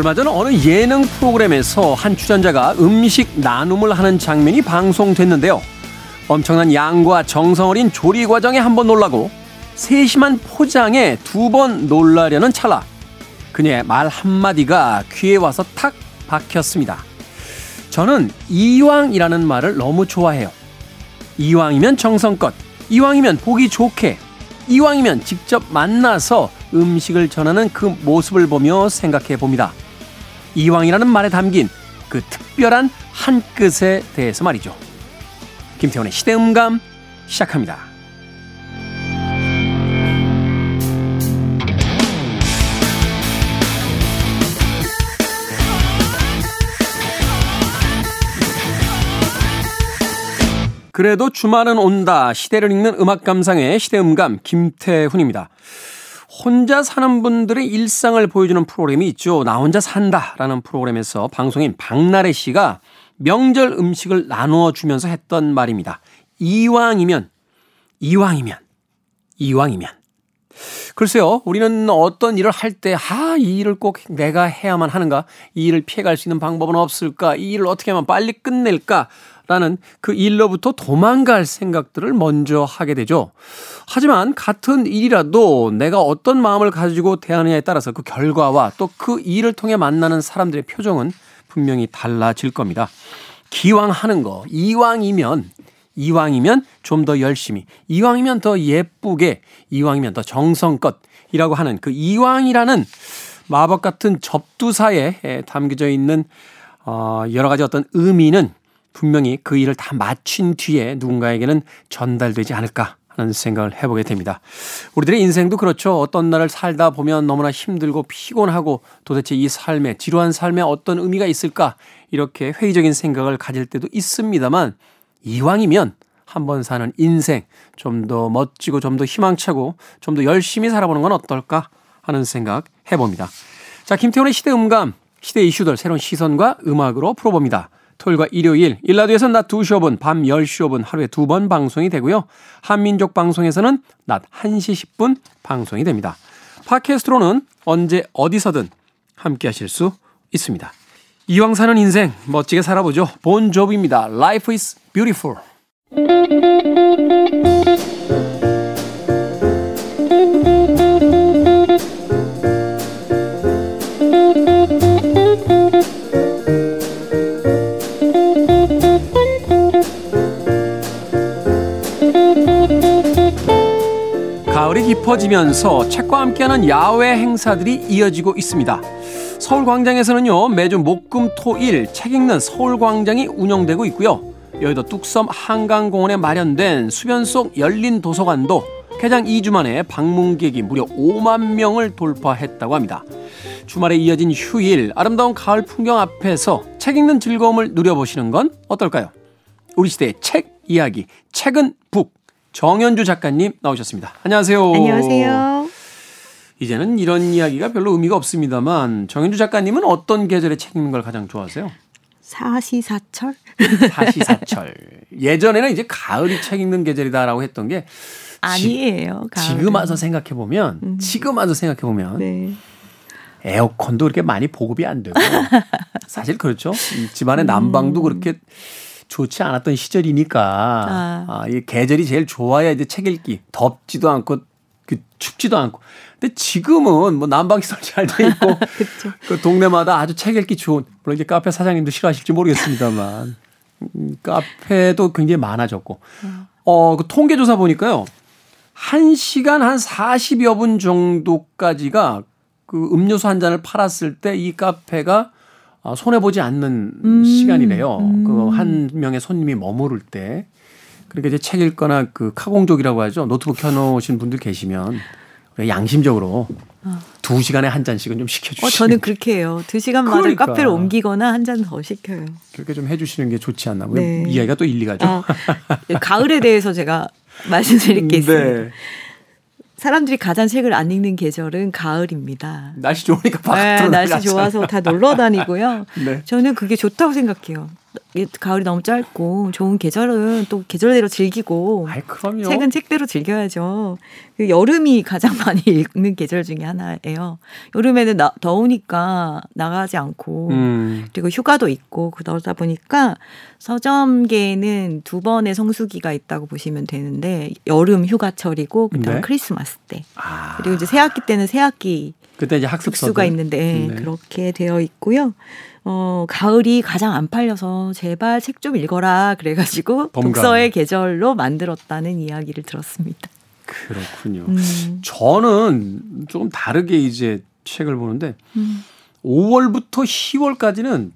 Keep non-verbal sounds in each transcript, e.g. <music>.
얼마 전 어느 예능 프로그램에서 한 출연자가 음식 나눔을 하는 장면이 방송됐는데요. 엄청난 양과 정성 어린 조리 과정에 한 번 놀라고 세심한 포장에 두 번 놀라려는 찰나 그녀의 말 한마디가 귀에 와서 탁 박혔습니다. 저는 이왕이라는 말을 너무 좋아해요. 이왕이면 정성껏, 이왕이면 보기 좋게, 이왕이면 직접 만나서 음식을 전하는 그 모습을 보며 생각해 봅니다. 이왕이라는 말에 담긴 그 특별한 한 끝에 대해서 말이죠. 김태원의 시대음감 시작합니다. 그래도 주말은 온다. 시대를 읽는 음악 감상의 시대음감 김태훈입니다. 혼자 사는 분들의 일상을 보여주는 프로그램이 있죠. 나 혼자 산다라는 프로그램에서 방송인 박나래 씨가 명절 음식을 나누어 주면서 했던 말입니다. 이왕이면, 이왕이면, 이왕이면. 글쎄요, 우리는 어떤 일을 할 때, 아, 이 일을 꼭 내가 해야만 하는가? 이 일을 피해갈 수 있는 방법은 없을까? 이 일을 어떻게 하면 빨리 끝낼까? 라는 그 일로부터 도망갈 생각들을 먼저 하게 되죠. 하지만 같은 일이라도 내가 어떤 마음을 가지고 대하느냐에 따라서 그 결과와 또 그 일을 통해 만나는 사람들의 표정은 분명히 달라질 겁니다. 기왕 하는 거, 이왕이면, 이왕이면 좀 더 열심히, 이왕이면 더 예쁘게, 이왕이면 더 정성껏이라고 하는 그 이왕이라는 마법 같은 접두사에 담겨져 있는 어, 여러 가지 어떤 의미는 분명히 그 일을 다 마친 뒤에 누군가에게는 전달되지 않을까 하는 생각을 해보게 됩니다. 우리들의 인생도 그렇죠. 어떤 날을 살다 보면 너무나 힘들고 피곤하고 도대체 이 삶에, 지루한 삶에 어떤 의미가 있을까 이렇게 회의적인 생각을 가질 때도 있습니다만 이왕이면 한 번 사는 인생 좀 더 멋지고 좀 더 희망차고 좀 더 열심히 살아보는 건 어떨까 하는 생각 해봅니다. 자, 김태훈의 시대 음감, 시대 이슈들 새로운 시선과 음악으로 풀어봅니다. 토요일과 일요일, 일라드에서는 낮 2시 5분, 밤 10시 5분 하루에 두 번 방송이 되고요. 한민족 방송에서는 낮 1시 10분 방송이 됩니다. 팟캐스트로는 언제 어디서든 함께 하실 수 있습니다. 이왕 사는 인생 멋지게 살아보죠. 본 조브입니다. Life is beautiful. 깊어지면서 책과 함께하는 야외 행사들이 이어지고 있습니다. 서울광장에서는요 매주 목금 토 일 책 읽는 서울광장이 운영되고 있고요. 여의도 뚝섬 한강공원에 마련된 수변 속 열린 도서관도 개장 2주 만에 방문객이 무려 5만 명을 돌파했다고 합니다. 주말에 이어진 휴일 아름다운 가을 풍경 앞에서 책 읽는 즐거움을 누려보시는 건 어떨까요? 우리 시대의 책 이야기 책은 북 정현주 작가님 나오셨습니다. 안녕하세요. 안녕하세요. 이제는 이런 이야기가 별로 의미가 없습니다만 정현주 작가님은 어떤 계절에 책 읽는 걸 가장 좋아하세요? 사시사철? 사시사철. <laughs> 예전에는 이제 가을이 책 읽는 계절이다라고 했던 게 아니에요. 지, 지금 와서 생각해 보면 음. 지금 와서 생각해 보면 네. 에어컨도 그렇게 많이 보급이 안 되고 사실 그렇죠. 집안의 난방도 음. 그렇게 좋지 않았던 시절이니까 아. 아, 이 계절이 제일 좋아야 이제 책 읽기 덥지도 않고 그 춥지도 않고. 근데 지금은 뭐 난방시설 잘돼 있고 <laughs> 그 동네마다 아주 책 읽기 좋은 물론 이제 카페 사장님도 싫어하실지 모르겠습니다만 음, 카페도 굉장히 많아졌고 어 그 통계 조사 보니까요. 1시간 한 40여 분 정도까지가 그 음료수 한 잔을 팔았을 때 이 카페가 어, 손해보지 않는 음. 시간이래요. 음. 그한 명의 손님이 머무를 때. 그러니까 이제 책 읽거나 그 카공족이라고 하죠. 노트북 켜놓으신 분들 계시면 양심적으로 어. 두 시간에 한 잔씩은 좀 시켜주시고. 어, 저는 그렇게 해요. 두 시간마다 그러니까. 카페를 옮기거나 한 잔 더 시켜요. 그렇게 좀 해주시는 게 좋지 않나. 네. 이야기가 또 일리가죠. 아, 가을에 대해서 제가 말씀드릴 게 있어요. 네. 사람들이 가장 책을 안 읽는 계절은 가을입니다. 날씨 좋으니까 바깥으로 네, 날씨 좋아서 다 놀러 다니고요. <laughs> 네. 저는 그게 좋다고 생각해요. 가을이 너무 짧고 좋은 계절은 또 계절대로 즐기고 아이. 책은 책대로 즐겨야죠. 그 여름이 가장 <laughs> 많이 읽는 계절 중에 하나예요. 여름에는 나, 더우니까 나가지 않고 음. 그리고 휴가도 있고 그러다 보니까 서점계에는 두 번의 성수기가 있다고 보시면 되는데 여름 휴가철이고 그다음 네. 크리스마스 때 아. 그리고 이제 새학기 때는 새학기 그때 이제 학습 수가 있는데 네. 그렇게 되어 있고요. 어, 가을이 가장 안 팔려서 제발 책 좀 읽어라 그래가지고 <laughs> 범가. 독서의 계절로 만들었다는 이야기를 들었습니다. 그렇군요. 음. 저는 조금 다르게 이제 책을 보는데 음. 5월부터 10월까지는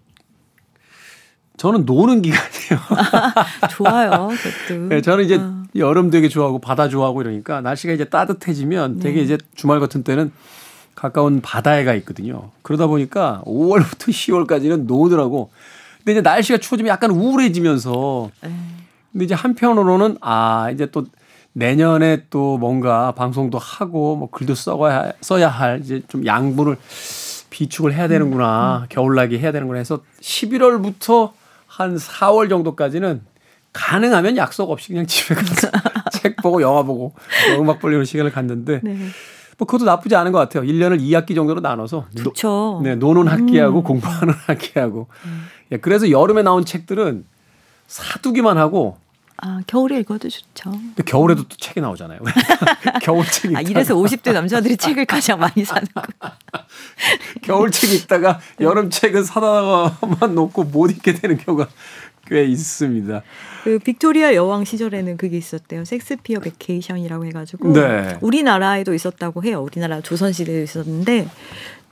저는 노는 기간이에요. <laughs> 좋아요, 그것도. 네, 저는 이제 어. 여름 되게 좋아하고 바다 좋아하고 이러니까 날씨가 이제 따뜻해지면 되게 네. 이제 주말 같은 때는 가까운 바다에 가 있거든요. 그러다 보니까 5월부터 10월까지는 <laughs> 노더라고. 근데 이제 날씨가 추워지면 약간 우울해지면서 근데 이제 한편으로는 아, 이제 또 내년에 또 뭔가 방송도 하고 뭐 글도 써야 써야 할 이제 좀 양분을 비축을 해야 되는구나. 음, 음. 겨울나기 해야 되는구나 해서 11월부터 한 4월 정도까지는 가능하면 약속 없이 그냥 집에 가서 <laughs> 책 보고 영화 보고 음악 볼리는 시간을 갔는데 네. 뭐 그것도 나쁘지 않은 것 같아요. 1년을 2학기 정도로 나눠서. 노, 네, 노는 학기하고 음. 공부하는 <laughs> 학기하고. 음. 예, 그래서 여름에 나온 책들은 사두기만 하고 아, 겨울에 읽어도 좋죠. 겨울에도 또 책이 나오잖아요. <laughs> 겨울 책이. 아, 이래서 50대 남자들이 책을 가장 많이 사는 거. 겨울 책 읽다가 여름 책은 사다가만 놓고 못 읽게 되는 경우가 꽤 있습니다. 그 빅토리아 여왕 시절에는 그게 있었대요. 섹스피어 베케이션이라고 해가지고 네. 우리나라에도 있었다고 해요. 우리나라 조선 시대에 있었는데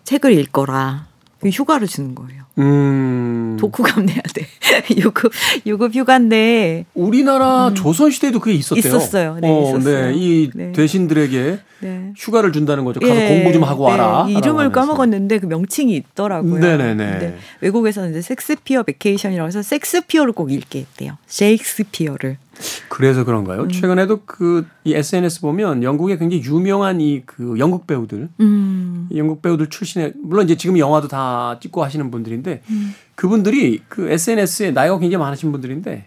책을 읽거라. 그 휴가를 주는 거예요. 음. 독후감 내야 돼. <laughs> 유급 유급 휴가인데 우리나라 음. 조선 시대에도 그게 있었대요. 있었어요. 네, 어, 있었어요. 네. 이 네. 대신들에게 네. 휴가를 준다는 거죠. 가서 예, 공부 좀 하고 와라. 네. 이름을 까먹었는데 그 명칭이 있더라고요. 네네네. 외국에서는 이제 섹스피어 베케이션이라고 해서 섹스피어를 꼭 읽게 했대요. 셰익스피어를. 그래서 그런가요? 음. 최근에도 그 이 SNS 보면 영국에 굉장히 유명한 이 그 영국 배우들, 음. 영국 배우들 출신의 물론 이제 지금 영화도 다 찍고 하시는 분들인데 음. 그분들이 그 SNS에 나이가 굉장히 많으신 분들인데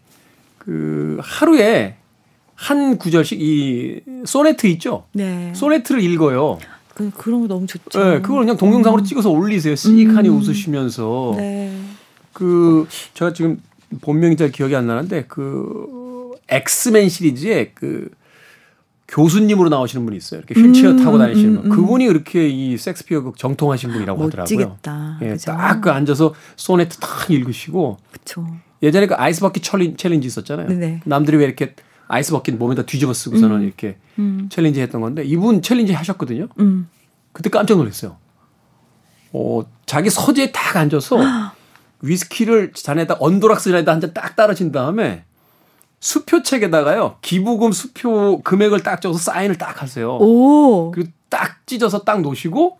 그 하루에 한 구절씩 이 소네트 있죠? 네. 소네트를 읽어요. 그, 그런 거 너무 좋죠. 네, 그걸 그냥 동영상으로 음. 찍어서 올리세요. 씩하니 음. 웃으시면서. 네. 그 제가 지금 본명이 잘 기억이 안 나는데 그 엑스맨 시리즈에 그 교수님으로 나오시는 분이 있어요. 이렇게 휠체어 음, 타고 다니시는 분. 음, 음. 그분이 그렇게 이 섹스피어 극 정통하신 분이라고 멋지겠다. 하더라고요. 예, 딱 그 앉아서 소네트 탁 읽으시고. 그쵸. 예전에 그 ice bucket challenge 있었잖아요. 네네. 남들이 왜 이렇게 ice bucket 몸에다 뒤집어 쓰고서는 음. 이렇게 음. challenge 했던 건데 이분 challenge 하셨거든요. 음. 그때 깜짝 놀랐어요. 어, 자기 서재에 딱 앉아서 위스키를 잔에다 언도락스 잔에다 한 잔 딱 따라진 다음에 수표책에다가요 기부금 수표 금액을 딱 적어서 사인을 딱 하세요. 오. 그리고 딱 찢어서 딱 놓으시고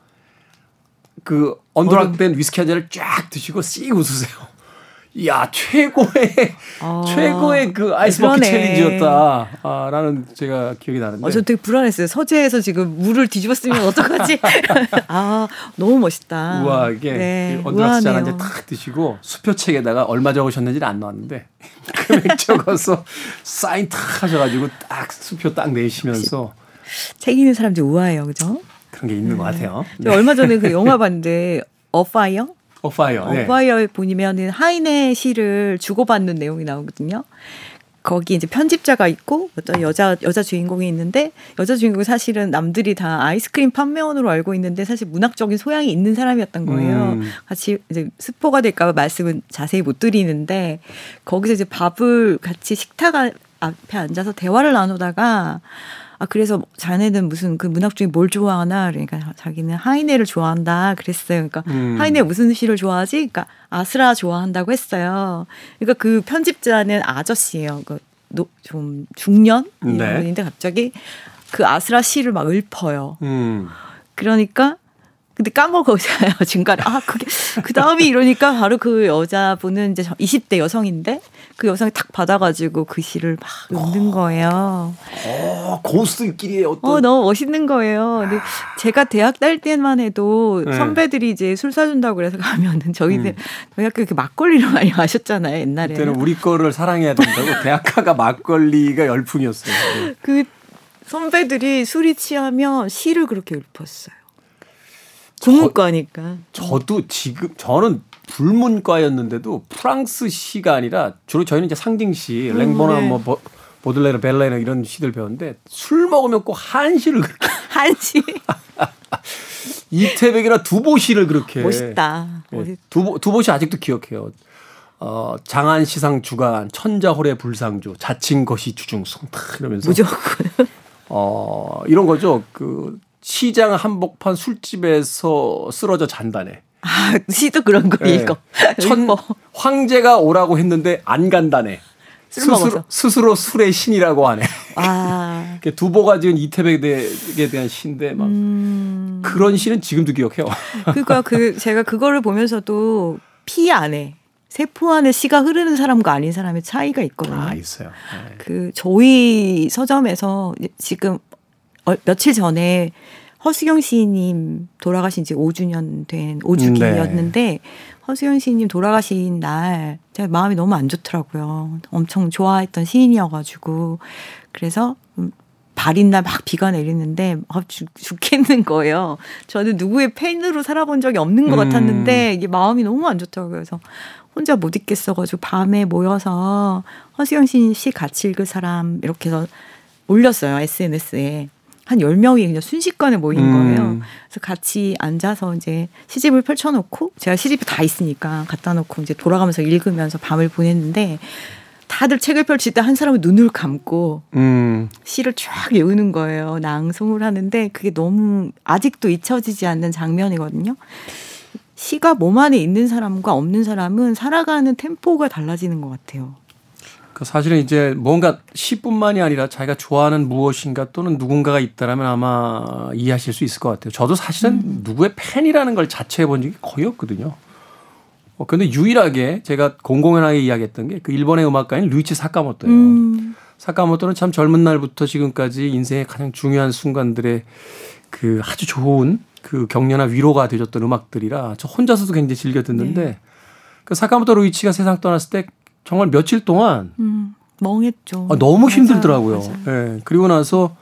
그 언더락된 위스키 한 잔을 쫙 드시고 씩 웃으세요. 이야 최고의 아, 최고의 그 아이스버킷 챌린지였다라는 제가 기억이 나는데. 어, 저 되게 불안했어요. 서재에서 지금 물을 뒤집었으면 어떡하지? <laughs> 아 너무 멋있다. 우와 이게 네, 온더록스 잔 한잔 탁 드시고 수표책에다가 얼마 적으셨는지는 안 나왔는데 <laughs> 금액 적어서 사인 탁 하셔가지고 딱 수표 딱 내시면서 책 읽는 사람들 우아해요, 그죠? 그런 게 있는 네. 것 같아요. 네. 얼마 전에 그 영화 <laughs> 봤는데 어파이어 어파이어. 네. 어파이어에 보면은 하이네의 시를 주고받는 내용이 나오거든요. 거기 이제 편집자가 있고 어떤 여자 여자 주인공이 있는데 여자 주인공이 사실은 남들이 다 아이스크림 판매원으로 알고 있는데 사실 문학적인 소양이 있는 사람이었던 거예요. 음. 같이 이제 스포가 될까봐 말씀은 자세히 못 드리는데 거기서 이제 밥을 같이 식탁 앞에 앉아서 대화를 나누다가 아 그래서 자네는 무슨 그 문학 중에 뭘 좋아하나 그러니까 자기는 하이네를 좋아한다 그랬어요. 그러니까 음. 하이네 무슨 시를 좋아하지? 그러니까 아스라 좋아한다고 했어요. 그러니까 그 편집자는 아저씨예요. 그좀 중년 네. 인데 갑자기 그 아스라 시를 막 읊어요. 음. 그러니까 근데 까먹어요 <laughs> 중간에 아 그게 그 다음이 이러니까 바로 그 여자분은 이제 20대 여성인데 그 여성이 탁 받아가지고 그 시를 막 읽는 거예요. 어, 고수들끼리 어떤 어 너무 멋있는 거예요. 근데 제가 대학 다닐 때만 해도 네. 선배들이 이제 술 사준다고 그래서 가면은 저희는 저희 학교 이렇게 막걸리를 많이 마셨잖아요 옛날에. 그때는 우리 거를 사랑해야 된다고 <laughs> 대학가가 막걸리가 열풍이었어요. 네. 그 선배들이 술이 취하면 시를 그렇게 읊었어요. 국문과니까. 저도 지금 저는 불문과였는데도 프랑스 시가 아니라 주로 저희는 이제 상징시 랭보나 네. 뭐 보- 보들레르 벨레르 이런 시들 배웠는데 술 먹으면 꼭 한시를 그렇게 <laughs> 한시 <laughs> 이태백이나 두보시를 그렇게 멋있다. 예, 멋있- 두보 두보시 아직도 기억해요. 어, 장안 시상 주간 천자홀의 불상조 자칭 것이 주중송 탁 이러면서 무조건. 어 이런 거죠. 그 시장 한복판 술집에서 쓰러져 잔다네. 아 시도 그런 거 예. 읽어. 천 읽어. 황제가 오라고 했는데 안 간다네. 술 스스로. 스스로 술의 신이라고 하네. 아. <laughs> 두보가 지은 이태백에 대한 시인데 막 음. 그런 시는 지금도 기억해요. <laughs> 그니까 그 제가 그거를 보면서도 피 안에 세포 안에 씨가 흐르는 사람과 아닌 사람의 차이가 있거든요. 아 있어요. 네. 그 저희 서점에서 지금 얼- 며칠 전에 허수경 시인님 돌아가신 지 5주년 된 5주기였는데 네. 허수경 시인님 돌아가신 날 제가 마음이 너무 안 좋더라고요. 엄청 좋아했던 시인이어가지고 그래서 음, 발인 날 막 비가 내리는데 아, 죽, 죽겠는 거예요. 저는 누구의 팬으로 살아본 적이 없는 것 음. 같았는데 이게 마음이 너무 안 좋더라고요. 그래서 혼자 못 있겠어가지고 밤에 모여서 허수경 시인 시 같이 읽을 사람 이렇게 해서 올렸어요 SNS에 한 10명이 그냥 순식간에 모인 음. 거예요. 그래서 같이 앉아서 이제 시집을 펼쳐놓고 제가 시집이 다 있으니까 갖다 놓고 이제 돌아가면서 읽으면서 밤을 보냈는데 다들 책을 펼칠 때 한 사람은 눈을 감고 음. 시를 쫙 외우는 거예요. 낭송을 하는데 그게 너무 아직도 잊혀지지 않는 장면이거든요. 시가 몸 안에 있는 사람과 없는 사람은 살아가는 템포가 달라지는 것 같아요. 그 사실은 이제 뭔가 시뿐만이 아니라 자기가 좋아하는 무엇인가 또는 누군가가 있다라면 아마 이해하실 수 있을 것 같아요. 저도 사실은 누구의 팬이라는 걸 자처해 본 적이 거의 없거든요. 어, 근데 유일하게 제가 공공연하게 이야기했던 게 그 일본의 음악가인 루이치 사카모토예요. 음, 사카모토는 참 젊은 날부터 지금까지 인생의 가장 중요한 순간들의 그 아주 좋은 그 격려나 위로가 되줬던 음악들이라 저 혼자서도 굉장히 즐겨 듣는데 그 사카모토 루이치가 세상 떠났을 때 정말 며칠 동안 음, 멍했죠. 아, 너무 맞아요, 힘들더라고요. 맞아요. 예. 그리고 나서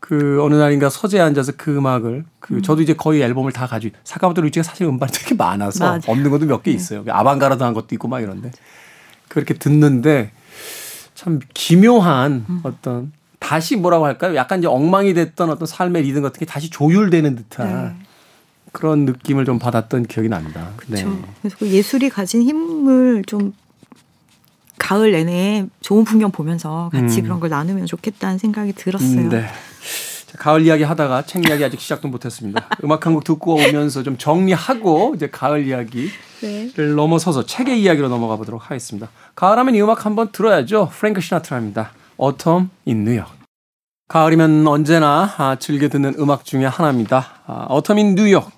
그 어느 날인가 서재에 앉아서 그 음악을 그 저도 이제 거의 앨범을 다 가지고 사카모토 루이치가 사실 음반이 되게 많아서 맞아요. 없는 것도 몇 개 있어요. 아방가르드한 것도 있고 막 이런데 그렇게 듣는데 참 기묘한 어떤 다시 뭐라고 할까요? 약간 이제 엉망이 됐던 어떤 삶의 리듬 같은 게 다시 조율되는 듯한 네. 그런 느낌을 좀 받았던 기억이 납니다. 그렇죠. 그래서 그 예술이 가진 힘을 좀 가을 내내 좋은 풍경 보면서 같이 음. 그런 걸 나누면 좋겠다는 생각이 들었어요. 음, 네. 자, 가을 이야기 하다가 책 이야기 아직 시작도 못했습니다. 음악 한 곡 듣고 오면서 좀 정리하고 이제 가을 이야기를 네. 넘어서서 책의 이야기로 넘어가 보도록 하겠습니다. 가을하면 이 음악 한번 들어야죠. 프랭크 시나트라입니다. Autumn in New York. 가을이면 언제나 아, 즐겨 듣는 음악 중에 하나입니다. 아, Autumn in New York.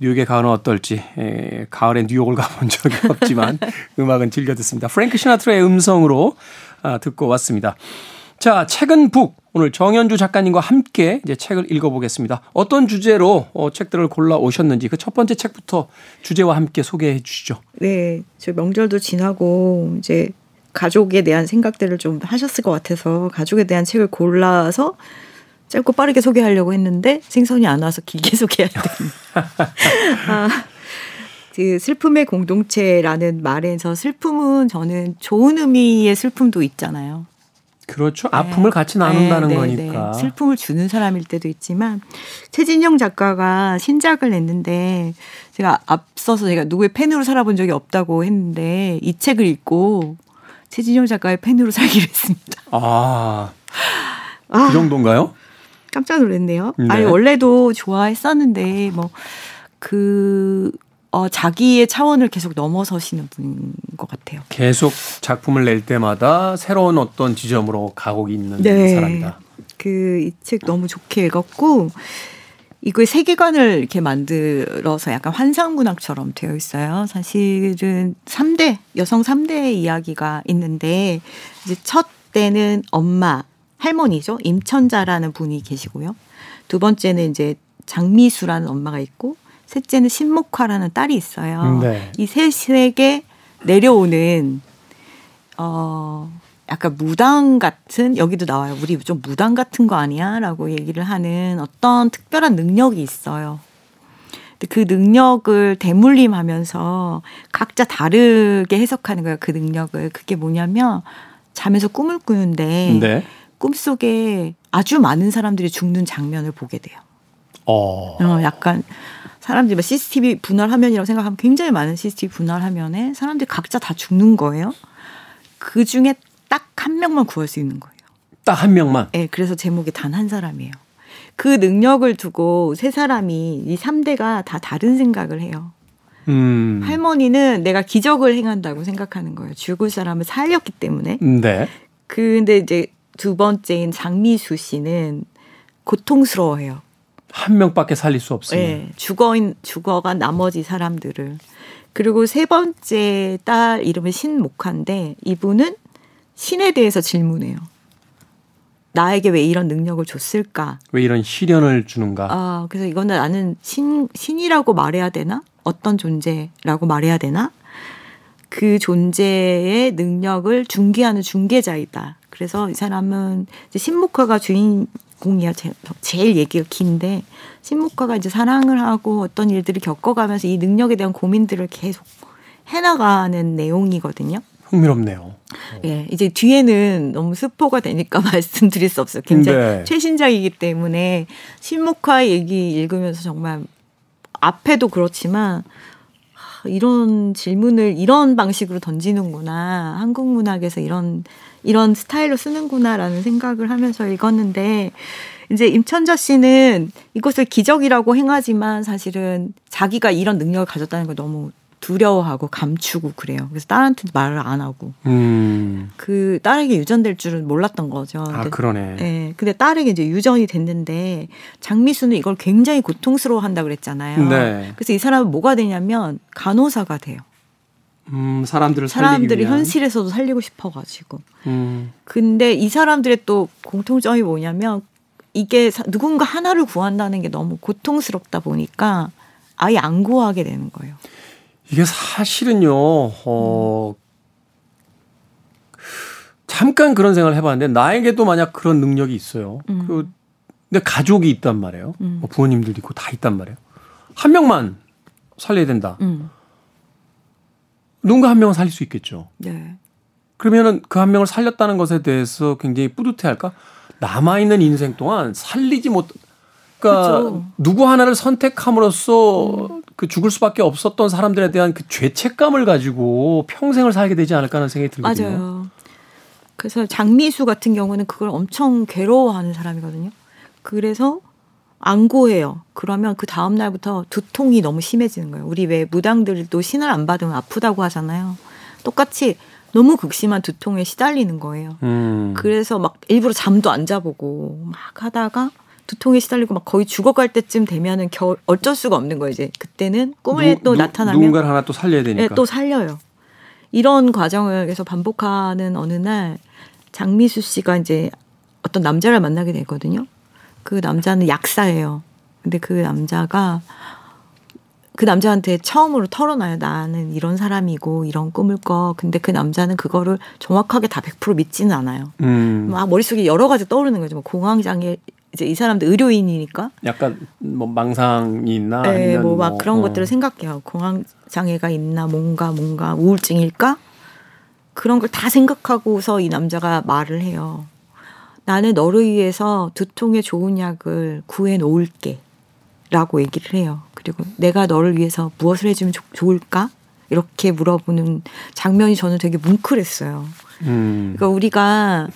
뉴욕의 가을은 어떨지 에, 가을에 뉴욕을 가본 적이 <laughs> 없지만 음악은 즐겨 듣습니다. 프랭크 시나트라의 음성으로 아, 듣고 왔습니다. 자, 책은 북. 오늘 정현주 작가님과 함께 이제 책을 읽어보겠습니다. 어떤 주제로 어, 책들을 골라 오셨는지 그 첫 번째 책부터 주제와 함께 소개해 주시죠. 네, 저 명절도 지나고 이제 가족에 대한 생각들을 좀 하셨을 것 같아서 가족에 대한 책을 골라서 짧고 빠르게 소개하려고 했는데 생선이 안 와서 길게 <laughs> 소개해야 됩니다. <laughs> 아, 그 슬픔의 공동체라는 말에서 슬픔은 저는 좋은 의미의 슬픔도 있잖아요. 그렇죠. 아픔을 같이 나눈다는 네, 네, 거니까. 네. 슬픔을 주는 사람일 때도 있지만 최진영 작가가 신작을 냈는데 제가 앞서서 제가 누구의 팬으로 살아본 적이 없다고 했는데 이 책을 읽고 최진영 작가의 팬으로 <laughs> 살기로 했습니다. 아, 아, 그 정도인가요? 깜짝 놀랐네요. 네. 아니 원래도 좋아했었는데 뭐그 어, 자기의 차원을 계속 넘어서시는 분인 것 같아요. 계속 작품을 낼 때마다 새로운 어떤 지점으로 가고 있는 네. 사람이다. 그 이 책 너무 좋게 읽었고 이거의 세계관을 이렇게 만들어서 약간 환상 문학처럼 되어 있어요. 사실은 3대, 여성 3대 이야기가 있는데, 이제 첫 때는 엄마, 할머니죠. 임천자라는 분이 계시고요. 두 번째는 이제 장미수라는 엄마가 있고, 셋째는 신목화라는 딸이 있어요. 네. 이 셋에게 내려오는, 어, 약간 무당 같은 여기도 나와요. 우리 좀 무당 같은 거 아니야?라고 얘기를 하는 어떤 특별한 능력이 있어요. 그 능력을 대물림하면서 각자 다르게 해석하는 거예요. 그 능력을 그게 뭐냐면 잠에서 꿈을 꾸는데 네. 꿈속에 아주 많은 사람들이 죽는 장면을 보게 돼요. 어. 어, 약간 사람들이 막 CCTV 분할 화면이라고 생각하면 굉장히 많은 CCTV 분할 화면에 사람들이 각자 다 죽는 거예요. 그 중에 딱 한 명만 구할 수 있는 거예요. 딱 한 명만. 예, 그래서 제목이 단 한 사람이에요. 그 능력을 두고 세 사람이 이 3대가 다 다른 생각을 해요. 음. 할머니는 내가 기적을 행한다고 생각하는 거예요. 죽을 사람을 살렸기 때문에. 네. 근데 이제 두 번째인 장미수 씨는 고통스러워해요. 한 명밖에 살릴 수 없으면. 예, 죽어인 죽어간 나머지 사람들을. 그리고 세 번째 딸 이름은 신목한데 이분은 신에 대해서 질문해요. 나에게 왜 이런 능력을 줬을까? 왜 이런 시련을 주는가? 아, 그래서 이거는 나는 신, 신이라고 말해야 되나? 어떤 존재라고 말해야 되나? 그 존재의 능력을 중개하는 중개자이다. 그래서 이 사람은 이제 신목화가 주인 공이야. 제, 제일 얘기가 긴데 신목화가 이제 사랑을 하고 어떤 일들을 겪어가면서 이 능력에 대한 고민들을 계속 해나가는 내용이거든요. 흥미롭네요. 예, 이제 뒤에는 너무 스포가 되니까 <laughs> 말씀드릴 수 없어요. 굉장히 네. 최신작이기 때문에 신목화 얘기 읽으면서 정말 앞에도 그렇지만 하, 이런 질문을 이런 방식으로 던지는구나. 한국 문학에서 이런 이런 스타일로 쓰는구나라는 생각을 하면서 읽었는데 이제 임천자 씨는 이것을 기적이라고 행하지만 사실은 자기가 이런 능력을 가졌다는 걸 너무 두려워하고 감추고 그래요. 그래서 딸한테 말을 안 하고 음. 그 딸에게 유전될 줄은 몰랐던 거죠. 아, 근데 그러네. 예. 근데 딸에게 이제 유전이 됐는데 장미수는 이걸 굉장히 고통스러워 한다 그랬잖아요. 네. 그래서 이 사람은 뭐가 되냐면 간호사가 돼요. 음, 사람들을 사람들이. 현실에서도 살리고 싶어 가지고. 음. 근데 이 사람들의 또 공통점이 뭐냐면 이게 사- 누군가 하나를 구한다는 게 너무 고통스럽다 보니까 아예 안 구하게 되는 거예요. 이게 사실은요, 어, 잠깐 그런 생각을 해봤는데, 나에게도 만약 그런 능력이 있어요. 음. 그, 내 가족이 있단 말이에요. 음. 뭐 부모님들도 있고 다 있단 말이에요. 한 명만 살려야 된다. 음. 누군가 한 명은 살릴 수 있겠죠. 네. 그러면은 그 한 명을 살렸다는 것에 대해서 굉장히 뿌듯해 할까? 남아 있는 인생 동안 살리지 못, 그러니까 그렇죠. 누구 하나를 선택함으로써 그 죽을 수밖에 없었던 사람들에 대한 그 죄책감을 가지고 평생을 살게 되지 않을까 하는 생각이 들거든요. 맞아요. 그래서 장미수 같은 경우는 그걸 엄청 괴로워하는 사람이거든요. 그래서 안 구해요. 그러면 그 다음 날부터 두통이 너무 심해지는 거예요. 우리 왜 무당들도 신을 안 받으면 아프다고 하잖아요. 똑같이 너무 극심한 두통에 시달리는 거예요. 음. 그래서 막 일부러 잠도 안 자보고 막 하다가 두통에 시달리고 막 거의 죽어갈 때쯤 되면은 겨, 어쩔 수가 없는 거예요. 이제 그때는 꿈에 누- 또 누- 나타나면 누군가를 하나 또 살려야 되니까. 예, 또 살려요. 이런 과정을 계속 반복하는 어느 날 장미수 씨가 이제 어떤 남자를 만나게 되거든요. 그 남자는 약사예요. 근데 그 남자가 그 남자한테 처음으로 털어놔요. 나는 이런 사람이고 이런 꿈을 꿔. 근데 그 남자는 그거를 정확하게 다 100% 믿지는 않아요. 음. 막 머릿속에 여러 가지 떠오르는 거죠. 뭐 공황장애 이제 이 사람도 의료인이니까 약간 뭐 망상이 있나 네, 아니면 뭐막 그런 어. 것들을 생각해요. 공황 장애가 있나 뭔가 뭔가 우울증일까? 그런 걸 다 생각하고서 이 남자가 말을 해요. 나는 너를 위해서 두통에 좋은 약을 구해 놓을게. 라고 얘기를 해요. 그리고 내가 너를 위해서 무엇을 해주면 좋- 좋을까? 이렇게 물어보는 장면이 저는 되게 뭉클했어요. 음. 그러니까 우리가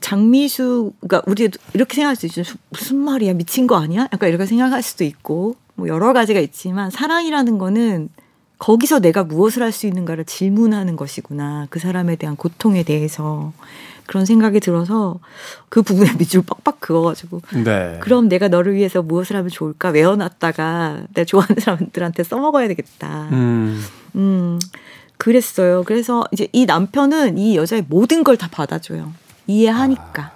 장미수, 그러니까 우리 이렇게 생각할 수 있죠. 무슨 말이야 미친 거 아니야? 약간 이렇게 생각할 수도 있고 뭐 여러 가지가 있지만 사랑이라는 거는 거기서 내가 무엇을 할 수 있는가를 질문하는 것이구나. 그 사람에 대한 고통에 대해서 그런 생각이 들어서 그 부분에 <laughs> 밑줄 빡빡 그어가지고 네. 그럼 내가 너를 위해서 무엇을 하면 좋을까 외워놨다가 내가 좋아하는 사람들한테 써먹어야 되겠다. 음. 음 그랬어요. 그래서 이제 이 남편은 이 여자의 모든 걸 다 받아줘요. 이해하니까. 아.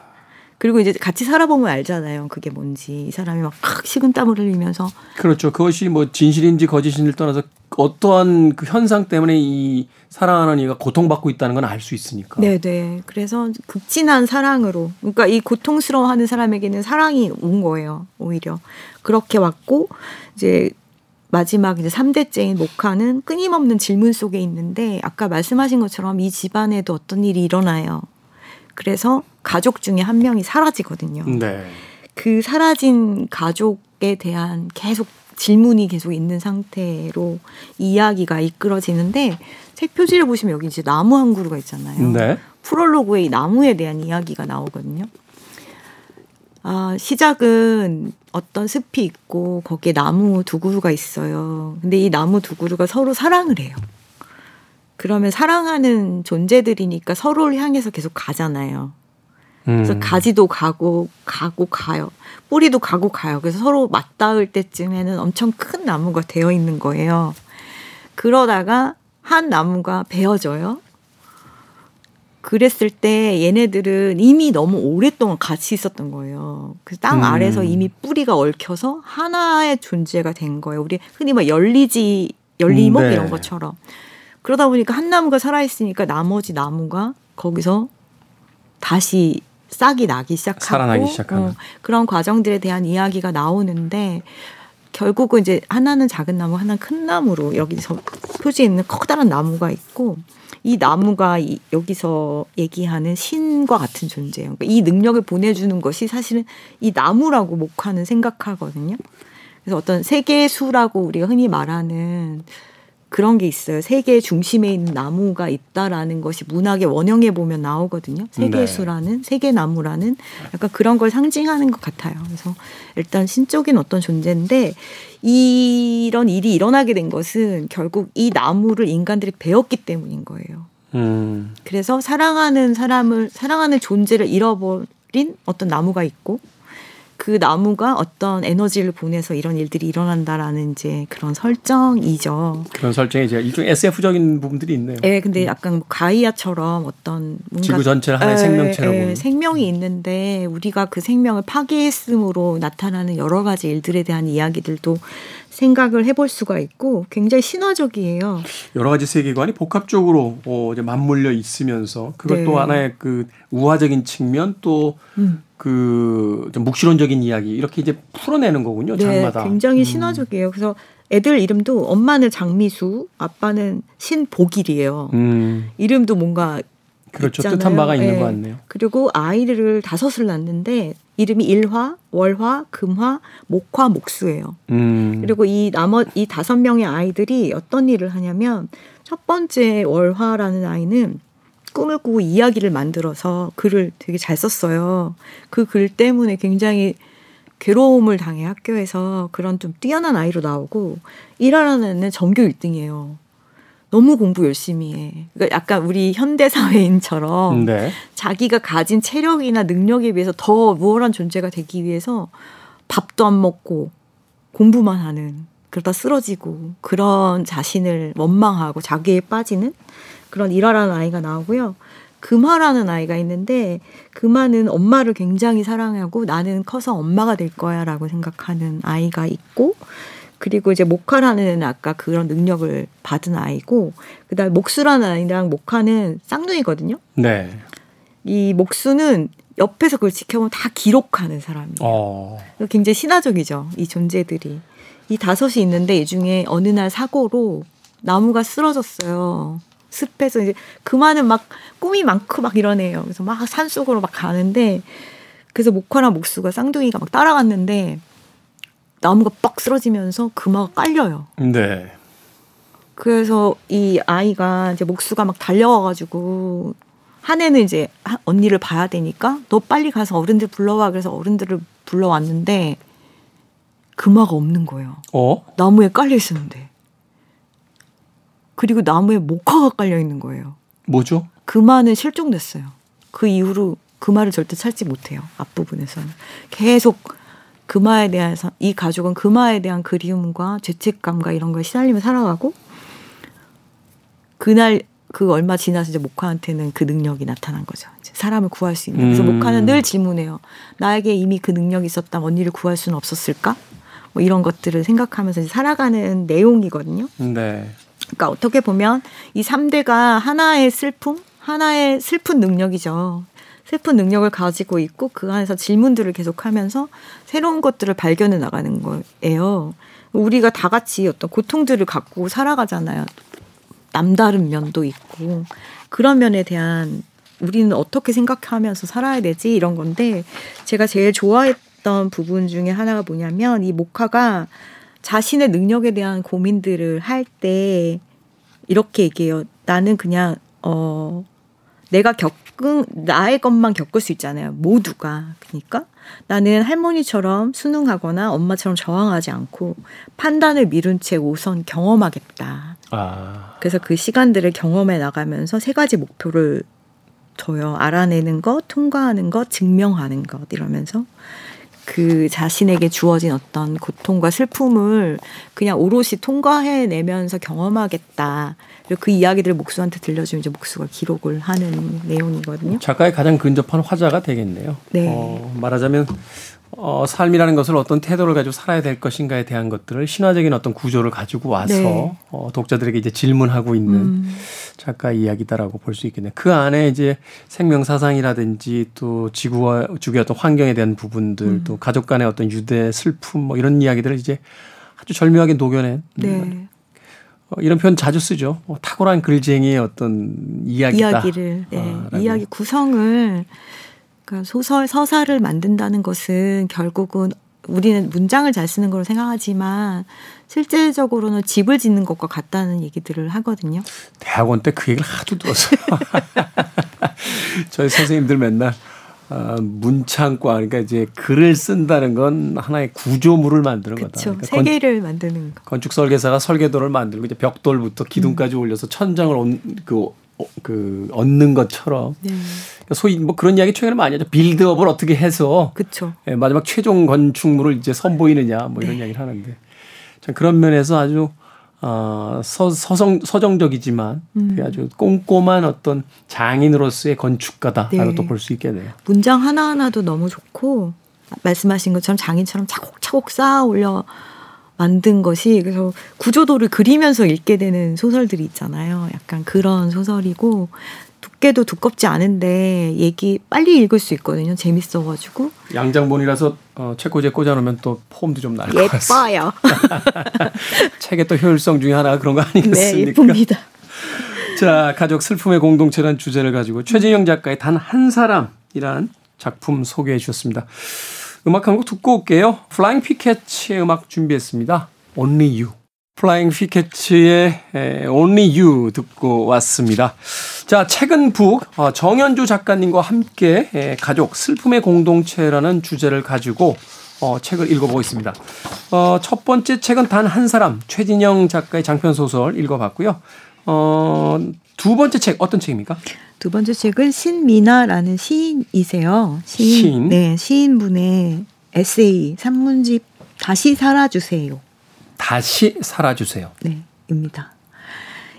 그리고 이제 같이 살아보면 알잖아요. 그게 뭔지. 이 사람이 막 식은 땀을 흘리면서. 그렇죠. 그것이 뭐 진실인지 거짓인지를 떠나서 어떠한 그 현상 때문에 이 사랑하는 이가 고통받고 있다는 건 알 수 있으니까. 네네. 네. 그래서 극진한 사랑으로. 그러니까 이 고통스러워하는 사람에게는 사랑이 온 거예요. 오히려. 그렇게 왔고, 이제 마지막 이제 3대째인 모카는 끊임없는 질문 속에 있는데, 아까 말씀하신 것처럼 이 집안에도 어떤 일이 일어나요. 그래서 가족 중에 한 명이 사라지거든요. 네. 그 사라진 가족에 대한 계속 질문이 계속 있는 상태로 이야기가 이끌어지는데 책 표지를 보시면 여기 이제 나무 한 그루가 있잖아요. 네. 프롤로그에 이 나무에 대한 이야기가 나오거든요. 아, 시작은 어떤 숲이 있고 거기에 나무 두 그루가 있어요. 근데 이 나무 두 그루가 서로 사랑을 해요. 그러면 사랑하는 존재들이니까 서로를 향해서 계속 가잖아요. 그래서 음. 가지도 가고 가고 가요. 뿌리도 가고 가요. 그래서 서로 맞닿을 때쯤에는 엄청 큰 나무가 되어 있는 거예요. 그러다가 한 나무가 베어져요. 그랬을 때 얘네들은 이미 너무 오랫동안 같이 있었던 거예요. 그땅 음. 아래서 이미 뿌리가 얽혀서 하나의 존재가 된 거예요. 우리 흔히 막 열리지 열리목 음, 네. 이런 것처럼. 그러다 보니까 한 나무가 살아있으니까 나머지 나무가 거기서 다시 싹이 나기 시작하고 살아나기 시작하는 어, 그런 과정들에 대한 이야기가 나오는데 결국은 이제 하나는 작은 나무, 하나는 큰 나무로 여기서 표지에 있는 커다란 나무가 있고 이 나무가 이, 여기서 얘기하는 신과 같은 존재예요. 그러니까 이 능력을 보내주는 것이 사실은 이 나무라고 목화는 생각하거든요. 그래서 어떤 세계수라고 우리가 흔히 말하는 그런 게 있어요. 세계 중심에 있는 나무가 있다라는 것이 문학의 원형에 보면 나오거든요. 세계수라는 네. 세계나무라는 약간 그런 걸 상징하는 것 같아요. 그래서 일단 신적인 어떤 존재인데 이런 일이 일어나게 된 것은 결국 이 나무를 인간들이 배웠기 때문인 거예요. 음. 그래서 사랑하는 사람을 사랑하는 존재를 잃어버린 어떤 나무가 있고 그 나무가 어떤 에너지를 보내서 이런 일들이 일어난다라는 이제 그런 설정이죠. 그런 설정이 이제 일종 SF적인 부분들이 있네요. 네, 근데 약간 뭐 가이아처럼 어떤 뭔가 지구 전체를 하나의 에, 생명체로 에, 생명이 있는데 우리가 그 생명을 파괴했음으로 나타나는 여러 가지 일들에 대한 이야기들도 생각을 해볼 수가 있고 굉장히 신화적이에요. 여러 가지 세계관이 복합적으로 어, 이제 맞물려 있으면서 그것 또 네. 하나의 그 우화적인 측면 또 음. 그 좀 묵시론적인 이야기 이렇게 이제 풀어내는 거군요. 네, 장마다. 굉장히 음. 신화적이에요. 그래서 애들 이름도 엄마는 장미수, 아빠는 신복일이에요. 음. 이름도 뭔가 그렇죠. 있잖아요. 뜻한 바가 있는 네. 것 같네요. 그리고 아이를 다섯을 낳는데 이름이 일화, 월화, 금화, 목화, 목수예요. 음. 그리고 이 나머 이 다섯 명의 아이들이 어떤 일을 하냐면 첫 번째 월화라는 아이는 꿈을 꾸고 이야기를 만들어서 글을 되게 잘 썼어요. 그 글 때문에 굉장히 괴로움을 당해 학교에서 그런 좀 뛰어난 아이로 나오고 일하라는 애는 전교 1등이에요. 너무 공부 열심히 해. 그러니까 약간 우리 현대 사회인처럼 네. 자기가 가진 체력이나 능력에 비해서 더 우월한 존재가 되기 위해서 밥도 안 먹고 공부만 하는 그러다 쓰러지고 그런 자신을 원망하고 자기에 빠지는 그런 일화라는 아이가 나오고요. 금화라는 아이가 있는데 금화는 엄마를 굉장히 사랑하고 나는 커서 엄마가 될 거야라고 생각하는 아이가 있고 그리고 이제 목화라는 애는 아까 그런 능력을 받은 아이고 그다음에 목수라는 아이랑 목화는 쌍둥이거든요. 네. 이 목수는 옆에서 그걸 지켜보면 다 기록하는 사람이에요. 어. 굉장히 신화적이죠. 이 존재들이. 이 다섯이 있는데 이 중에 어느 날 사고로 나무가 쓰러졌어요. 습해서 이제 그만은 막 꿈이 많고 막 이러네요. 그래서 막 산속으로 막 가는데 그래서 목화랑 목수가 쌍둥이가 막 따라갔는데 나무가 빡 쓰러지면서 금화가 깔려요. 네. 그래서 이 아이가 이제 목수가 막 달려와가지고 한 해는 이제 언니를 봐야 되니까 너 빨리 가서 어른들 불러와 그래서 어른들을 불러왔는데 금화가 없는 거예요. 어? 나무에 깔려 있었는데. 그리고 나무에 목화가 깔려 있는 거예요. 뭐죠? 금화는 실종됐어요. 그 이후로 그 말을 절대 찾지 못해요. 앞부분에서는 계속 금화에 대해서 이 가족은 금화에 대한 그리움과 죄책감과 이런 걸 시달리며 살아가고 그날 그 얼마 지나서 이제 모카한테는 그 능력이 나타난 거죠. 이제 사람을 구할 수 있는. 그래서 음. 모카는 늘 질문해요. 나에게 이미 그 능력이 있었다면 언니를 구할 수는 없었을까? 뭐 이런 것들을 생각하면서 살아가는 내용이거든요. 네. 그러니까 어떻게 보면 이 3대가 하나의 슬픔, 하나의 슬픈 능력이죠. 슬픈 능력을 가지고 있고 그 안에서 질문들을 계속하면서 새로운 것들을 발견해 나가는 거예요. 우리가 다 같이 어떤 고통들을 갖고 살아가잖아요. 남다른 면도 있고 그런 면에 대한 우리는 어떻게 생각하면서 살아야 되지 이런 건데 제가 제일 좋아했던 부분 중에 하나가 뭐냐면 이 모카가 자신의 능력에 대한 고민들을 할 때 이렇게 얘기해요. 나는 그냥 어 내가 겪은 나의 것만 겪을 수 있잖아요. 모두가. 그러니까 나는 할머니처럼 순응하거나 엄마처럼 저항하지 않고 판단을 미룬 채 우선 경험하겠다. 아. 그래서 그 시간들을 경험해 나가면서 세 가지 목표를 둬요. 알아내는 것, 통과하는 것, 증명하는 것 이러면서 그 자신에게 주어진 어떤 고통과 슬픔을 그냥 오롯이 통과해내면서 경험하겠다. 그리고 그 이야기들을 목수한테 들려주면 이제 목수가 기록을 하는 내용이거든요. 작가의 가장 근접한 화자가 되겠네요. 네. 어, 말하자면 어, 삶이라는 것을 어떤 태도를 가지고 살아야 될 것인가에 대한 것들을 신화적인 어떤 구조를 가지고 와서 네. 어, 독자들에게 이제 질문하고 있는 음. 작가의 이야기다라고 볼 수 있겠네요. 그 안에 이제 생명 사상이라든지 또 지구와 지구의 어떤 환경에 대한 부분들 음. 또 가족 간의 어떤 유대 슬픔 뭐 이런 이야기들을 이제 아주 절묘하게 녹여낸 네. 어, 이런 표현 자주 쓰죠. 어, 탁월한 글쟁이의 어떤 이야기다. 이야기를 네. 아. 이야기 구성을 그러니까 소설 서사를 만든다는 것은 결국은 우리는 문장을 잘 쓰는 걸로 생각하지만 실제적으로는 집을 짓는 것과 같다는 얘기들을 하거든요. 대학원 때 그 얘기를 하도 들었어요. <laughs> 저희 선생님들 맨날 아, 문창과 그러니까 이제 글을 쓴다는 건 하나의 구조물을 만드는 거다. 그렇죠. 그러니까 건, 세계를 만드는 거. 건축 설계사가 설계도를 만들고 이제 벽돌부터 기둥까지 음. 올려서 천장을 온, 그, 어, 그 얻는 것처럼 네. 소위 뭐 그런 이야기 최근에 많이 하죠. 빌드업을 어떻게 해서 그렇죠. 예, 마지막 최종 건축물을 이제 선보이느냐 뭐 이런 네. 이야기를 하는데 참 그런 면에서 아주 어, 서, 서성, 서정적이지만 음. 아주 꼼꼼한 어떤 장인으로서의 건축가다라고 네. 또볼 수 있겠네요. 문장 하나하나도 너무 좋고 말씀하신 것처럼 장인처럼 차곡차곡 쌓아 올려 만든 것이 그래서 구조도를 그리면서 읽게 되는 소설들이 있잖아요. 약간 그런 소설이고 두께도 두껍지 않은데 얘기 빨리 읽을 수 있거든요. 재밌어가지고 양장본이라서 어, 책꽂이에 꽂아놓으면 또 폼도 좀 날 것 같습니다. 예뻐요. <laughs> 책의 또 효율성 중에 하나가 그런 거 네, 아니겠습니까? 예쁩니다. 자, 가족 슬픔의 공동체라는 주제를 가지고 최진영 작가의 단 한 사람이란 작품 소개해 주셨습니다. 음악 한 곡 듣고 올게요. Flying Pickets의 음악 준비했습니다. Only You. Flying Pickets의 에, Only You 듣고 왔습니다. 자, 최근 북 어, 정현주 작가님과 함께 에, 가족 슬픔의 공동체라는 주제를 가지고 어, 책을 읽어보고 있습니다. 어, 첫 번째 책은 단 한 사람 최진영 작가의 장편 소설 읽어봤고요. 어, 두 번째 책 어떤 책입니까? 두 번째 책은 신미나라는 시인이세요. 시인, 시인? 네, 시인분의 에세이 산문집 다시 살아주세요. 다시 살아주세요. 네, 입니다.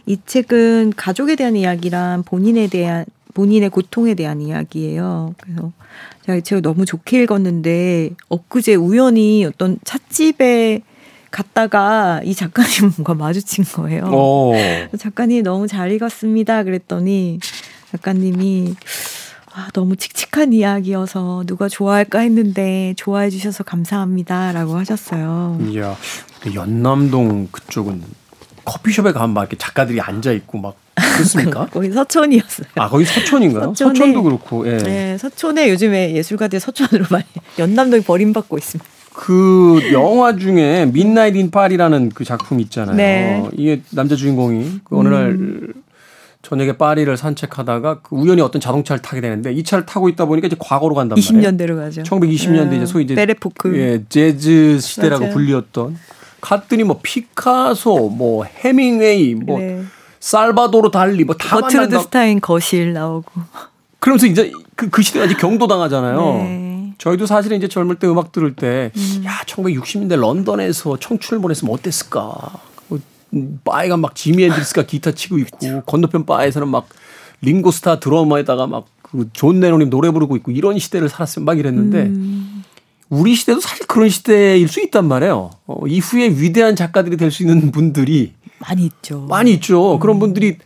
이 책은 가족에 대한 이야기랑 본인에 대한 본인의 고통에 대한 이야기예요. 그래서 제가 이 책을 너무 좋게 읽었는데 엊그제 우연히 어떤 찻집에 갔다가 이 작가님과 <laughs> 마주친 거예요. 오. 작가님 너무 잘 읽었습니다. 그랬더니 작가님이 아, 너무 칙칙한 이야기여서 누가 좋아할까 했는데 좋아해 주셔서 감사합니다 라고 하셨어요. 이야, 그 연남동 그쪽은 커피숍에 가면 막 이렇게 작가들이 앉아 있고 막 그렇습니까? <laughs> 거기 서촌이었어요. 아 거기 서촌인가요? 서촌에- 서촌도 그렇고, 예. 네, 서촌에 요즘에 예술가들 서촌으로 많이 연남동이 버림받고 있습니다. 그 영화 중에 midnight in 파리라는 그 작품 있잖아요. 네. 음. 이게 남자 주인공이 그 어느 날 저녁에 파리를 산책하다가 그 우연히 어떤 자동차를 타게 되는데 이 차를 타고 있다 보니까 이제 과거로 간단 말이에요. 20년대로 가죠. 1920년대 이제 소위 이제 베레포크. 예, 재즈 시대라고 맞아요. 불리웠던 갔더니 뭐 피카소, 뭐 해밍웨이, 뭐 네. 살바도르 달리 뭐다 거트루드 만난다. 스타인 거실 나오고 그러면서 이제 그, 그 시대가 이제 경도당하잖아요. 네. 저희도 사실은 이제 젊을 때 음악 들을 때, 음. 야, 1960년대 런던에서 청춘을 보냈으면 어땠을까. 뭐, 바에 가 막 지미 헨드릭스가 기타 치고 있고, 그렇죠. 건너편 바에서는 막 링고 스타 드러머에다가 막 그 존 레논이 노래 부르고 있고 이런 시대를 살았으면 막 이랬는데, 음. 우리 시대도 사실 그런 시대일 수 있단 말이에요. 어, 이후에 위대한 작가들이 될 수 있는 분들이 많이 있죠. 많이 있죠. 음. 그런 분들이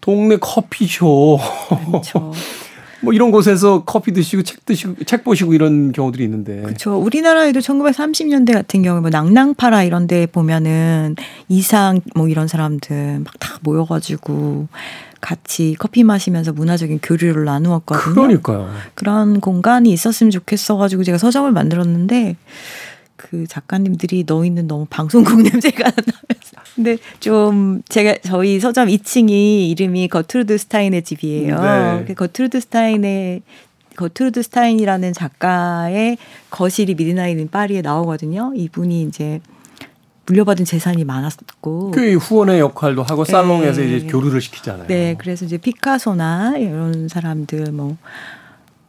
동네 커피숍. 그렇죠. <laughs> 뭐 이런 곳에서 커피 드시고 책 드시고 책 보시고 이런 경우들이 있는데. 그렇죠. 우리나라에도 1930년대 같은 경우에 뭐 낭낭파라 이런 데 보면은 이상 뭐 이런 사람들 막 다 모여 가지고 같이 커피 마시면서 문화적인 교류를 나누었거든요. 그러니까요. 그런 공간이 있었으면 좋겠어 가지고 제가 서점을 만들었는데 그 작가님들이 너희는 너무 방송국 냄새가 나면서. 근데 좀 제가 저희 서점 2층이 이름이 거트루드 스타인의 집이에요. 네. 그 거트루드 스타인의 거트루드 스타인이라는 작가의 거실이 미드나잇 인 파리에 나오거든요. 이분이 이제 물려받은 재산이 많았고 그 후원의 역할도 하고 살롱에서 네. 이제 교류를 시키잖아요. 네, 그래서 이제 피카소나 이런 사람들 뭐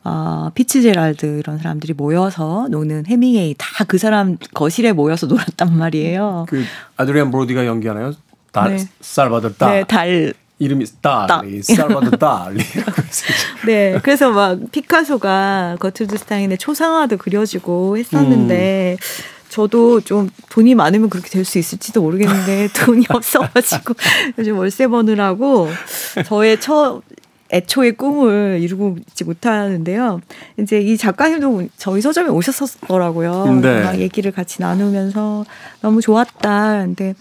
어, 피츠제랄드 이런 사람들이 모여서 노는 해밍웨이 다 그 사람 거실에 모여서 놀았단 말이에요. 그 아드리안 브로디가 연기하나요? 달 네. 살바도 달. 네, 달. 이름이 달리 살바도 달리. 네, 그래서 막 피카소가 거트드 스타인의 초상화도 그려지고 했었는데. 음. 저도 좀 돈이 많으면 그렇게 될 수 있을지도 모르겠는데 <laughs> 돈이 없어가지고 요즘 월세 버느라고 저의 첫 애초의 꿈을 이루고 있지 못하는데요. 이제 이 작가님도 저희 서점에 오셨었더라고요. 네. 막 얘기를 같이 나누면서 너무 좋았다. 근데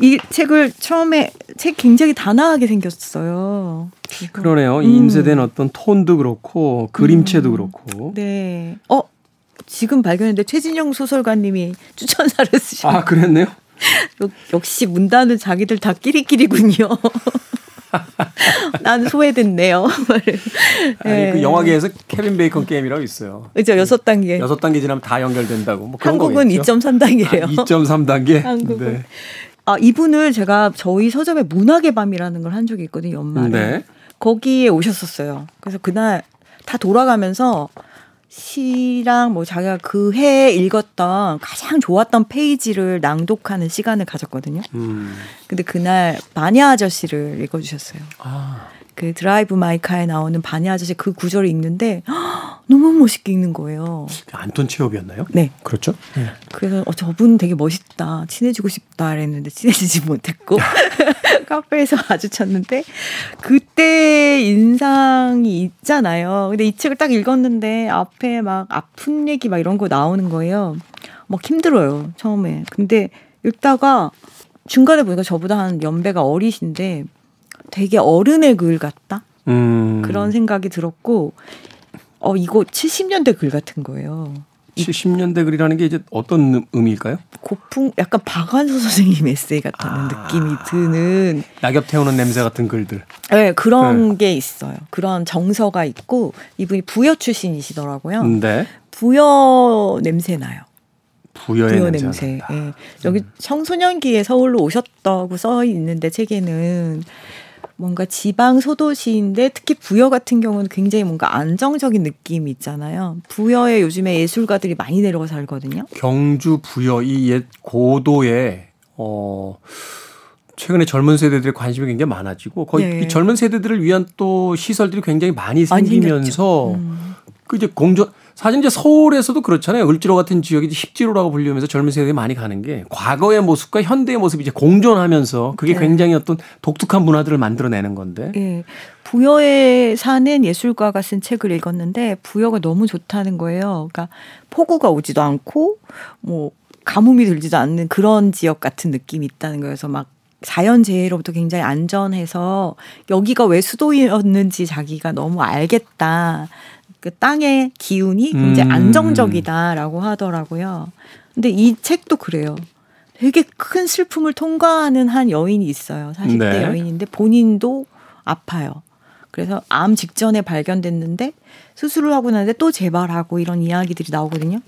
이 책을 처음에 책 굉장히 단아하게 생겼어요. 그러네요. 음. 인쇄된 어떤 톤도 그렇고 그림체도 음. 그렇고. 네. 어 지금 발견했는데 최진영 소설가님이 <laughs> 추천사를 쓰셨. 아 그랬네요. 역시 문단은 자기들 다 끼리끼리군요. <laughs> 난 소외됐네요. 네. <laughs> 아니 그 영화계에서 케빈 베이컨 게임이라고 있어요. 그죠 여섯 단계. 여섯 단계 지나면 다 연결된다고. 뭐 한국은 2.3단계래요. 아, 2.3단계. 한국은. 네. 아 이분을 제가 저희 서점에 문학의 밤이라는 걸 한 적이 있거든요 연말에. 네. 거기에 오셨었어요. 그래서 그날 다 돌아가면서 시랑 뭐 자기가 그 해에 읽었던 가장 좋았던 페이지를 낭독하는 시간을 가졌거든요. 음. 근데 그날 마녀 아저씨를 읽어주셨어요. 아. 그 드라이브 마이카에 나오는 바니 아저씨 그 구절을 읽는데 허, 너무 멋있게 읽는 거예요. 안톤 체홉이었나요? 네. 그렇죠. 네. 그래서 어, 저분 되게 멋있다. 친해지고 싶다. 그랬는데 친해지지 <laughs> 못했고 <laughs> 카페에서 마주쳤는데 그때 인상이 있잖아요. 근데 이 책을 딱 읽었는데 앞에 막 아픈 얘기 막 이런 거 나오는 거예요. 막 힘들어요. 처음에. 근데 읽다가 중간에 보니까 저보다 한 연배가 어리신데 되게 어른의 글 같다? 음. 그런 생각이 들었고, 어, 이거 70년대 글 같은 거예요. 70년대 글이라는 게 이제 어떤 의미일까요? 고풍, 약간 박완서 선생님 에세이 같은 아. 느낌이 드는. 낙엽 태우는 냄새 같은 글들. 네, 그런 네. 게 있어요. 그런 정서가 있고, 이분이 부여 출신이시더라고요. 네. 부여 냄새 나요. 부여의 부여 냄새. 네. 여기 청소년기에 서울로 오셨다고 써 있는데 책에는 뭔가 지방 소도시인데 특히 부여 같은 경우는 굉장히 뭔가 안정적인 느낌이 있잖아요. 부여에 요즘에 예술가들이 많이 내려가 살거든요. 경주 부여 이 옛 고도에 어 최근에 젊은 세대들의 관심이 굉장히 많아지고 거의 네. 이 젊은 세대들을 위한 또 시설들이 굉장히 많이 생기면서 음. 그 이제 공존 사실 이제 서울에서도 그렇잖아요. 을지로 같은 지역이 십지로라고 불리면서 젊은 세대들이 많이 가는 게 과거의 모습과 현대의 모습이 이제 공존하면서 그게 네. 굉장히 어떤 독특한 문화들을 만들어내는 건데. 네. 부여에 사는 예술가가 쓴 책을 읽었는데 부여가 너무 좋다는 거예요. 그러니까 폭우가 오지도 않고 뭐 가뭄이 들지도 않는 그런 지역 같은 느낌이 있다는. 그래서 막 자연재해로부터 굉장히 안전해서 여기가 왜 수도였는지 자기가 너무 알겠다. 그 땅의 기운이 굉장히 음. 안정적이다라고 하더라고요. 근데 이 책도 그래요. 되게 큰 슬픔을 통과하는 한 여인이 있어요. 40대 네. 여인인데 본인도 아파요. 그래서 암 직전에 발견됐는데 수술을 하고 나는데 또 재발하고 이런 이야기들이 나오거든요.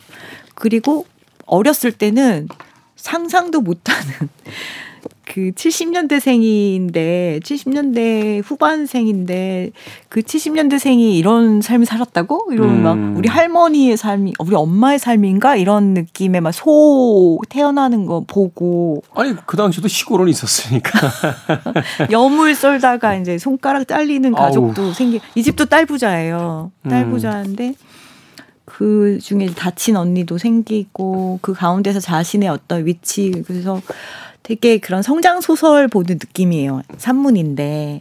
그리고 어렸을 때는 상상도 못하는 그 70년대생인데 70년대 후반생인데 그 70년대생이 이런 삶을 살았다고 이런 음. 막 우리 할머니의 삶이 우리 엄마의 삶인가 이런 느낌의 막소 태어나는 거 보고 아니 그 당시도 시골은 있었으니까 <laughs> 여물 썰다가 이제 손가락 잘리는 가족도 아우. 생기 이 집도 딸 부자예요 딸부자인데 음. 그 중에 다친 언니도 생기고 그 가운데서 자신의 어떤 위치 그래서 되게 그런 성장 소설 보는 느낌이에요. 산문인데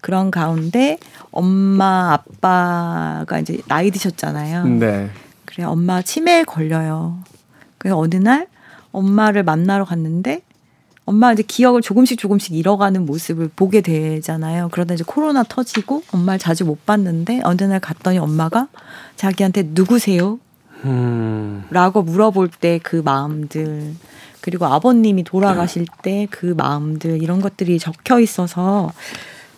그런 가운데 엄마 아빠가 이제 나이 드셨잖아요. 네. 그래 엄마 치매에 걸려요. 그래서 어느 날 엄마를 만나러 갔는데 엄마 이제 기억을 조금씩 조금씩 잃어가는 모습을 보게 되잖아요. 그러다 이제 코로나 터지고 엄마를 자주 못 봤는데 어느 날 갔더니 엄마가 자기한테 누구세요? 음. 라고 물어볼 때 그 마음들 그리고 아버님이 돌아가실 때 그 마음들 이런 것들이 적혀 있어서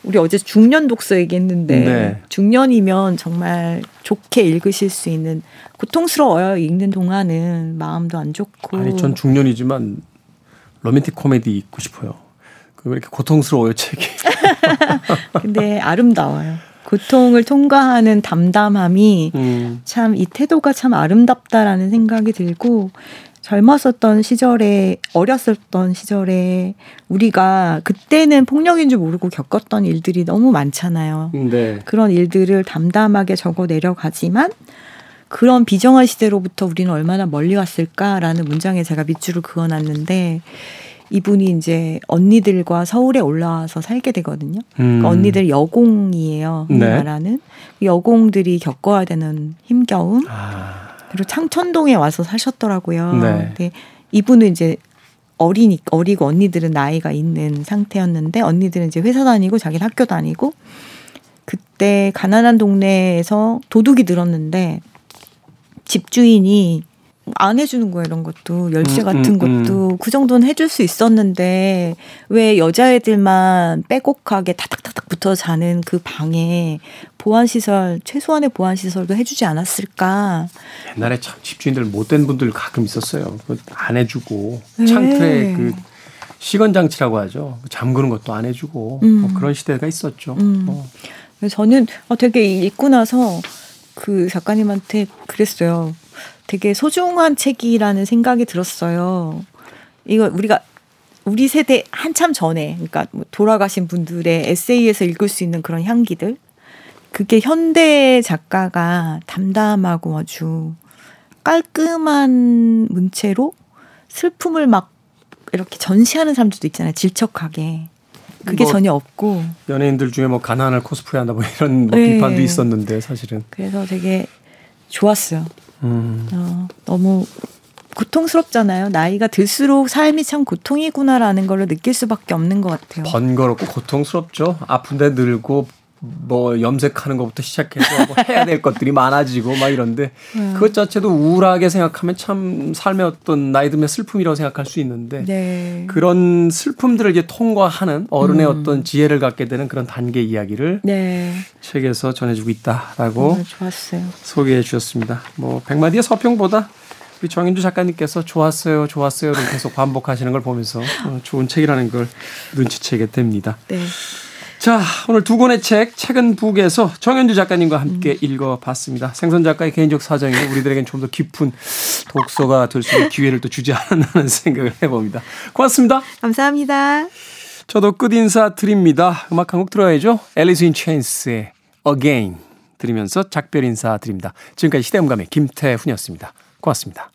우리 어제 중년 독서 얘기했는데 네. 중년이면 정말 좋게 읽으실 수 있는 고통스러워요 읽는 동안은 마음도 안 좋고 아니 전 중년이지만 로맨틱 코미디 읽고 싶어요. 왜 이렇게 고통스러워요 책이? <laughs> 근데 아름다워요. 고통을 통과하는 담담함이 음. 참이 태도가 참 아름답다라는 생각이 들고 젊었었던 시절에 어렸었던 시절에 우리가 그때는 폭력인 줄 모르고 겪었던 일들이 너무 많잖아요. 네. 그런 일들을 담담하게 적어 내려가지만 그런 비정한 시대로부터 우리는 얼마나 멀리 갔을까라는 문장에 제가 밑줄을 그어놨는데 이분이 이제 언니들과 서울에 올라와서 살게 되거든요. 그러니까 음. 그러니까 언니들 여공이에요. 네. 여공들이 겪어야 되는 힘겨움. 아. 그리고 창천동에 와서 사셨더라고요. 네. 근데 이분은 이제 어리니 어리고 언니들은 나이가 있는 상태였는데 언니들은 이제 회사 다니고 자기는 학교 다니고 그때 가난한 동네에서 도둑이 늘었는데 집주인이 안 해주는 거예요 이런 것도 열쇠 음, 같은 음, 음, 것도 그 정도는 해줄 수 있었는데 왜 여자애들만 빼곡하게 타닥타닥 붙어 자는 그 방에 보안 시설 최소한의 보안 시설도 해주지 않았을까? 옛날에 참 집주인들 못된 분들 가끔 있었어요. 안 해주고 네. 창틀에 그 시건 장치라고 하죠. 잠그는 것도 안 해주고 음. 뭐 그런 시대가 있었죠. 음. 어. 저는 어, 되게 읽고 나서 그 작가님한테 그랬어요. 되게 소중한 책이라는 생각이 들었어요. 이거 우리가 우리 세대 한참 전에 그러니까 뭐 돌아가신 분들의 에세이에서 읽을 수 있는 그런 향기들 그게 현대 작가가 담담하고 아주 깔끔한 문체로 슬픔을 막 이렇게 전시하는 사람들도 있잖아요. 질척하게. 그게 뭐 전혀 없고 연예인들 중에 뭐 가난을 코스프레한다 뭐 이런 뭐 네. 비판도 있었는데 사실은 그래서 되게 좋았어요. 음. 어, 너무 고통스럽잖아요. 나이가 들수록 삶이 참 고통이구나라는 걸 느낄 수밖에 없는 것 같아요. 번거롭고 고통스럽죠. 아픈데 늘고 뭐 염색하는 것부터 시작해서 뭐 해야 될 것들이 많아지고 막 이런데 음. 그것 자체도 우울하게 생각하면 참 삶의 어떤 나이 들면 슬픔이라고 생각할 수 있는데 네. 그런 슬픔들을 이제 통과하는 어른의 음. 어떤 지혜를 갖게 되는 그런 단계 이야기를 네. 책에서 전해주고 있다라고 좋았어요. 소개해 주셨습니다. 뭐 백마디의 서평보다 우리 정인주 작가님께서 좋았어요, 좋았어요를 계속 반복하시는 걸 보면서 어, 좋은 책이라는 걸 눈치채게 됩니다. 네. 자, 오늘 두 권의 책, 책은 북에서 정현주 작가님과 함께 음. 읽어봤습니다. 생선 작가의 개인적 사정이 우리들에겐 좀 더 깊은 독서가 될 수 있는 기회를 또 주지 않았나는 <laughs> 생각을 해봅니다. 고맙습니다. 감사합니다. 저도 끝 인사 드립니다. 음악 한 곡 들어야죠. 앨리스 인 체인스의 Again 들으면서 작별 인사 드립니다. 지금까지 시대음감의 김태훈이었습니다. 고맙습니다.